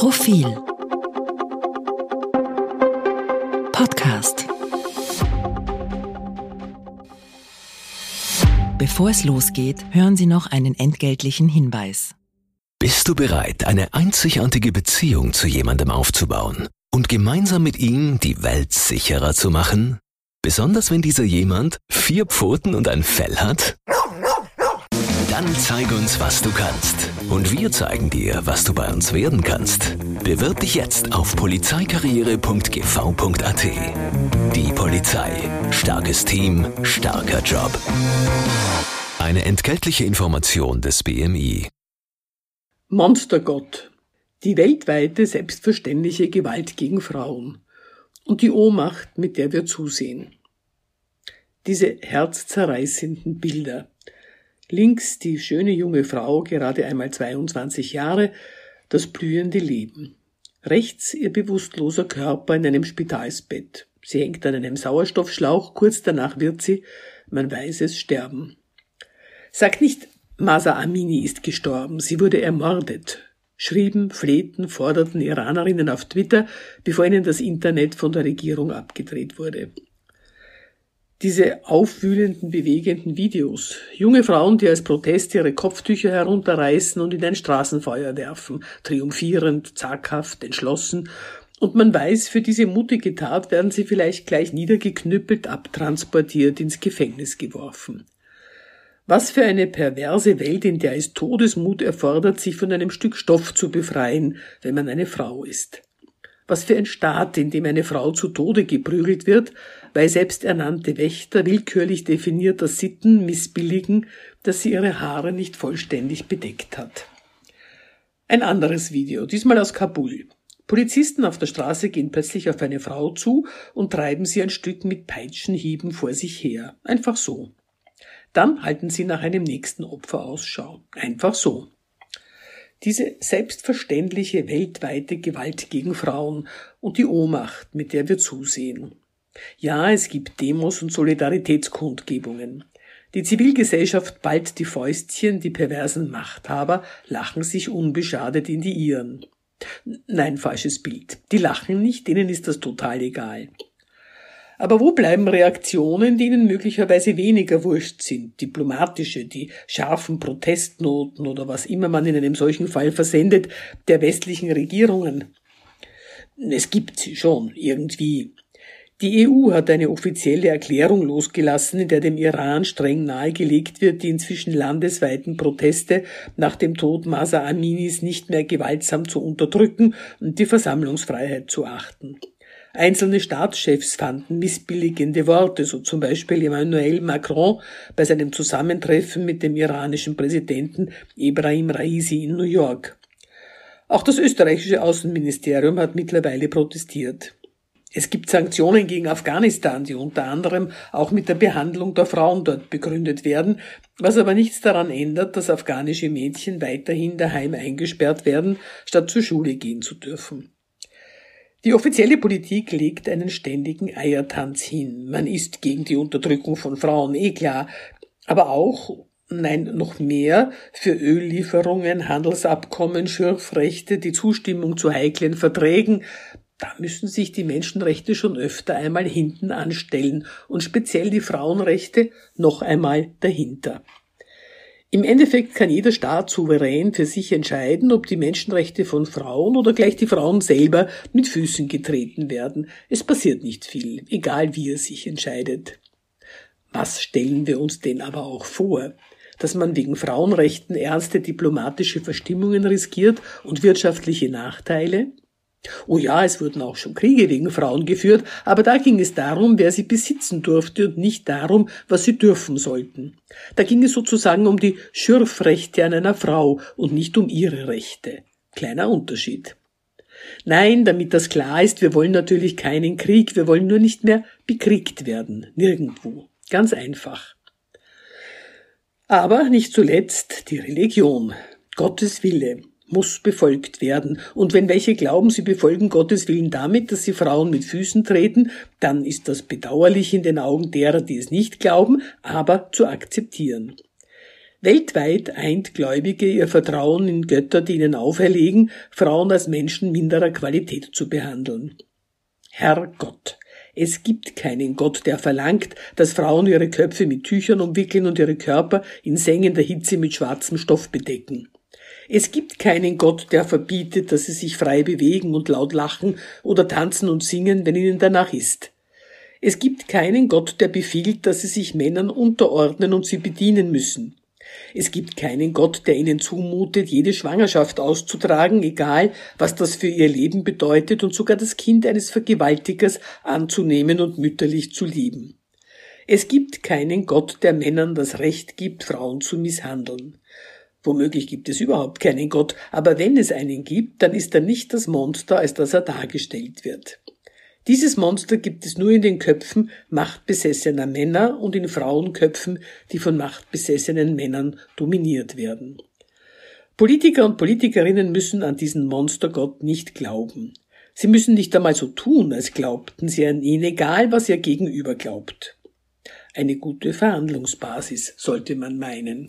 Profil Podcast Bevor es losgeht, hören Sie noch einen entgeltlichen Hinweis. Bist du bereit, eine einzigartige Beziehung zu jemandem aufzubauen und gemeinsam mit ihm die Welt sicherer zu machen? Besonders wenn dieser jemand vier Pfoten und ein Fell hat? Dann zeig uns, was du kannst. Und wir zeigen dir, was du bei uns werden kannst. Bewirb dich jetzt auf polizeikarriere.gv.at. Die Polizei. Starkes Team, starker Job. Eine entgeltliche Information des BMI. Monstergott. Die weltweite selbstverständliche Gewalt gegen Frauen. Und die Ohnmacht, mit der wir zusehen. Diese herzzerreißenden Bilder. Links die schöne junge Frau, gerade einmal 22 Jahre, das blühende Leben. Rechts ihr bewusstloser Körper in einem Spitalsbett. Sie hängt an einem Sauerstoffschlauch, kurz danach wird sie, man weiß es, sterben. Sagt nicht, Masa Amini ist gestorben, sie wurde ermordet. Schrieben, flehten, forderten Iranerinnen auf Twitter, bevor ihnen das Internet von der Regierung abgedreht wurde diese aufwühlenden, bewegenden Videos. Junge Frauen, die als Protest ihre Kopftücher herunterreißen und in ein Straßenfeuer werfen, triumphierend, zaghaft, entschlossen. Und man weiß, für diese mutige Tat werden sie vielleicht gleich niedergeknüppelt, abtransportiert, ins Gefängnis geworfen. Was für eine perverse Welt, in der es Todesmut erfordert, sich von einem Stück Stoff zu befreien, wenn man eine Frau ist. Was für ein Staat, in dem eine Frau zu Tode geprügelt wird, weil selbsternannte Wächter willkürlich definierter Sitten missbilligen, dass sie ihre Haare nicht vollständig bedeckt hat. Ein anderes Video, diesmal aus Kabul. Polizisten auf der Straße gehen plötzlich auf eine Frau zu und treiben sie ein Stück mit Peitschenhieben vor sich her. Einfach so. Dann halten sie nach einem nächsten Opfer Ausschau. Einfach so. Diese selbstverständliche weltweite Gewalt gegen Frauen und die Ohnmacht, mit der wir zusehen. Ja, es gibt Demos und Solidaritätskundgebungen. Die Zivilgesellschaft ballt die Fäustchen, die perversen Machthaber lachen sich unbeschadet in die Iren. Nein, falsches Bild. Die lachen nicht, denen ist das total egal. Aber wo bleiben Reaktionen, die ihnen möglicherweise weniger wurscht sind? Diplomatische, die scharfen Protestnoten oder was immer man in einem solchen Fall versendet, der westlichen Regierungen. Es gibt sie schon, irgendwie. Die EU hat eine offizielle Erklärung losgelassen, in der dem Iran streng nahegelegt wird, die inzwischen landesweiten Proteste nach dem Tod Masa Aminis nicht mehr gewaltsam zu unterdrücken und die Versammlungsfreiheit zu achten. Einzelne Staatschefs fanden missbilligende Worte, so zum Beispiel Emmanuel Macron bei seinem Zusammentreffen mit dem iranischen Präsidenten Ibrahim Raisi in New York. Auch das österreichische Außenministerium hat mittlerweile protestiert. Es gibt Sanktionen gegen Afghanistan, die unter anderem auch mit der Behandlung der Frauen dort begründet werden, was aber nichts daran ändert, dass afghanische Mädchen weiterhin daheim eingesperrt werden, statt zur Schule gehen zu dürfen. Die offizielle Politik legt einen ständigen Eiertanz hin. Man ist gegen die Unterdrückung von Frauen, eh klar, aber auch, nein, noch mehr für Öllieferungen, Handelsabkommen, Schürfrechte, die Zustimmung zu heiklen Verträgen. Da müssen sich die Menschenrechte schon öfter einmal hinten anstellen und speziell die Frauenrechte noch einmal dahinter. Im Endeffekt kann jeder Staat souverän für sich entscheiden, ob die Menschenrechte von Frauen oder gleich die Frauen selber mit Füßen getreten werden. Es passiert nicht viel, egal wie er sich entscheidet. Was stellen wir uns denn aber auch vor? Dass man wegen Frauenrechten ernste diplomatische Verstimmungen riskiert und wirtschaftliche Nachteile? Oh ja, es wurden auch schon Kriege wegen Frauen geführt, aber da ging es darum, wer sie besitzen durfte und nicht darum, was sie dürfen sollten. Da ging es sozusagen um die Schürfrechte an einer Frau und nicht um ihre Rechte. Kleiner Unterschied. Nein, damit das klar ist, wir wollen natürlich keinen Krieg, wir wollen nur nicht mehr bekriegt werden, nirgendwo. Ganz einfach. Aber nicht zuletzt die Religion, Gottes Wille muss befolgt werden. Und wenn welche glauben, sie befolgen Gottes Willen damit, dass sie Frauen mit Füßen treten, dann ist das bedauerlich in den Augen derer, die es nicht glauben, aber zu akzeptieren. Weltweit eint Gläubige ihr Vertrauen in Götter, die ihnen auferlegen, Frauen als Menschen minderer Qualität zu behandeln. Herr Gott, es gibt keinen Gott, der verlangt, dass Frauen ihre Köpfe mit Tüchern umwickeln und ihre Körper in sengender Hitze mit schwarzem Stoff bedecken. Es gibt keinen Gott, der verbietet, dass sie sich frei bewegen und laut lachen oder tanzen und singen, wenn ihnen danach ist. Es gibt keinen Gott, der befiehlt, dass sie sich Männern unterordnen und sie bedienen müssen. Es gibt keinen Gott, der ihnen zumutet, jede Schwangerschaft auszutragen, egal was das für ihr Leben bedeutet und sogar das Kind eines Vergewaltigers anzunehmen und mütterlich zu lieben. Es gibt keinen Gott, der Männern das Recht gibt, Frauen zu misshandeln. Womöglich gibt es überhaupt keinen Gott, aber wenn es einen gibt, dann ist er nicht das Monster, als das er dargestellt wird. Dieses Monster gibt es nur in den Köpfen machtbesessener Männer und in Frauenköpfen, die von machtbesessenen Männern dominiert werden. Politiker und Politikerinnen müssen an diesen Monstergott nicht glauben. Sie müssen nicht einmal so tun, als glaubten sie an ihn, egal was ihr Gegenüber glaubt. Eine gute Verhandlungsbasis sollte man meinen.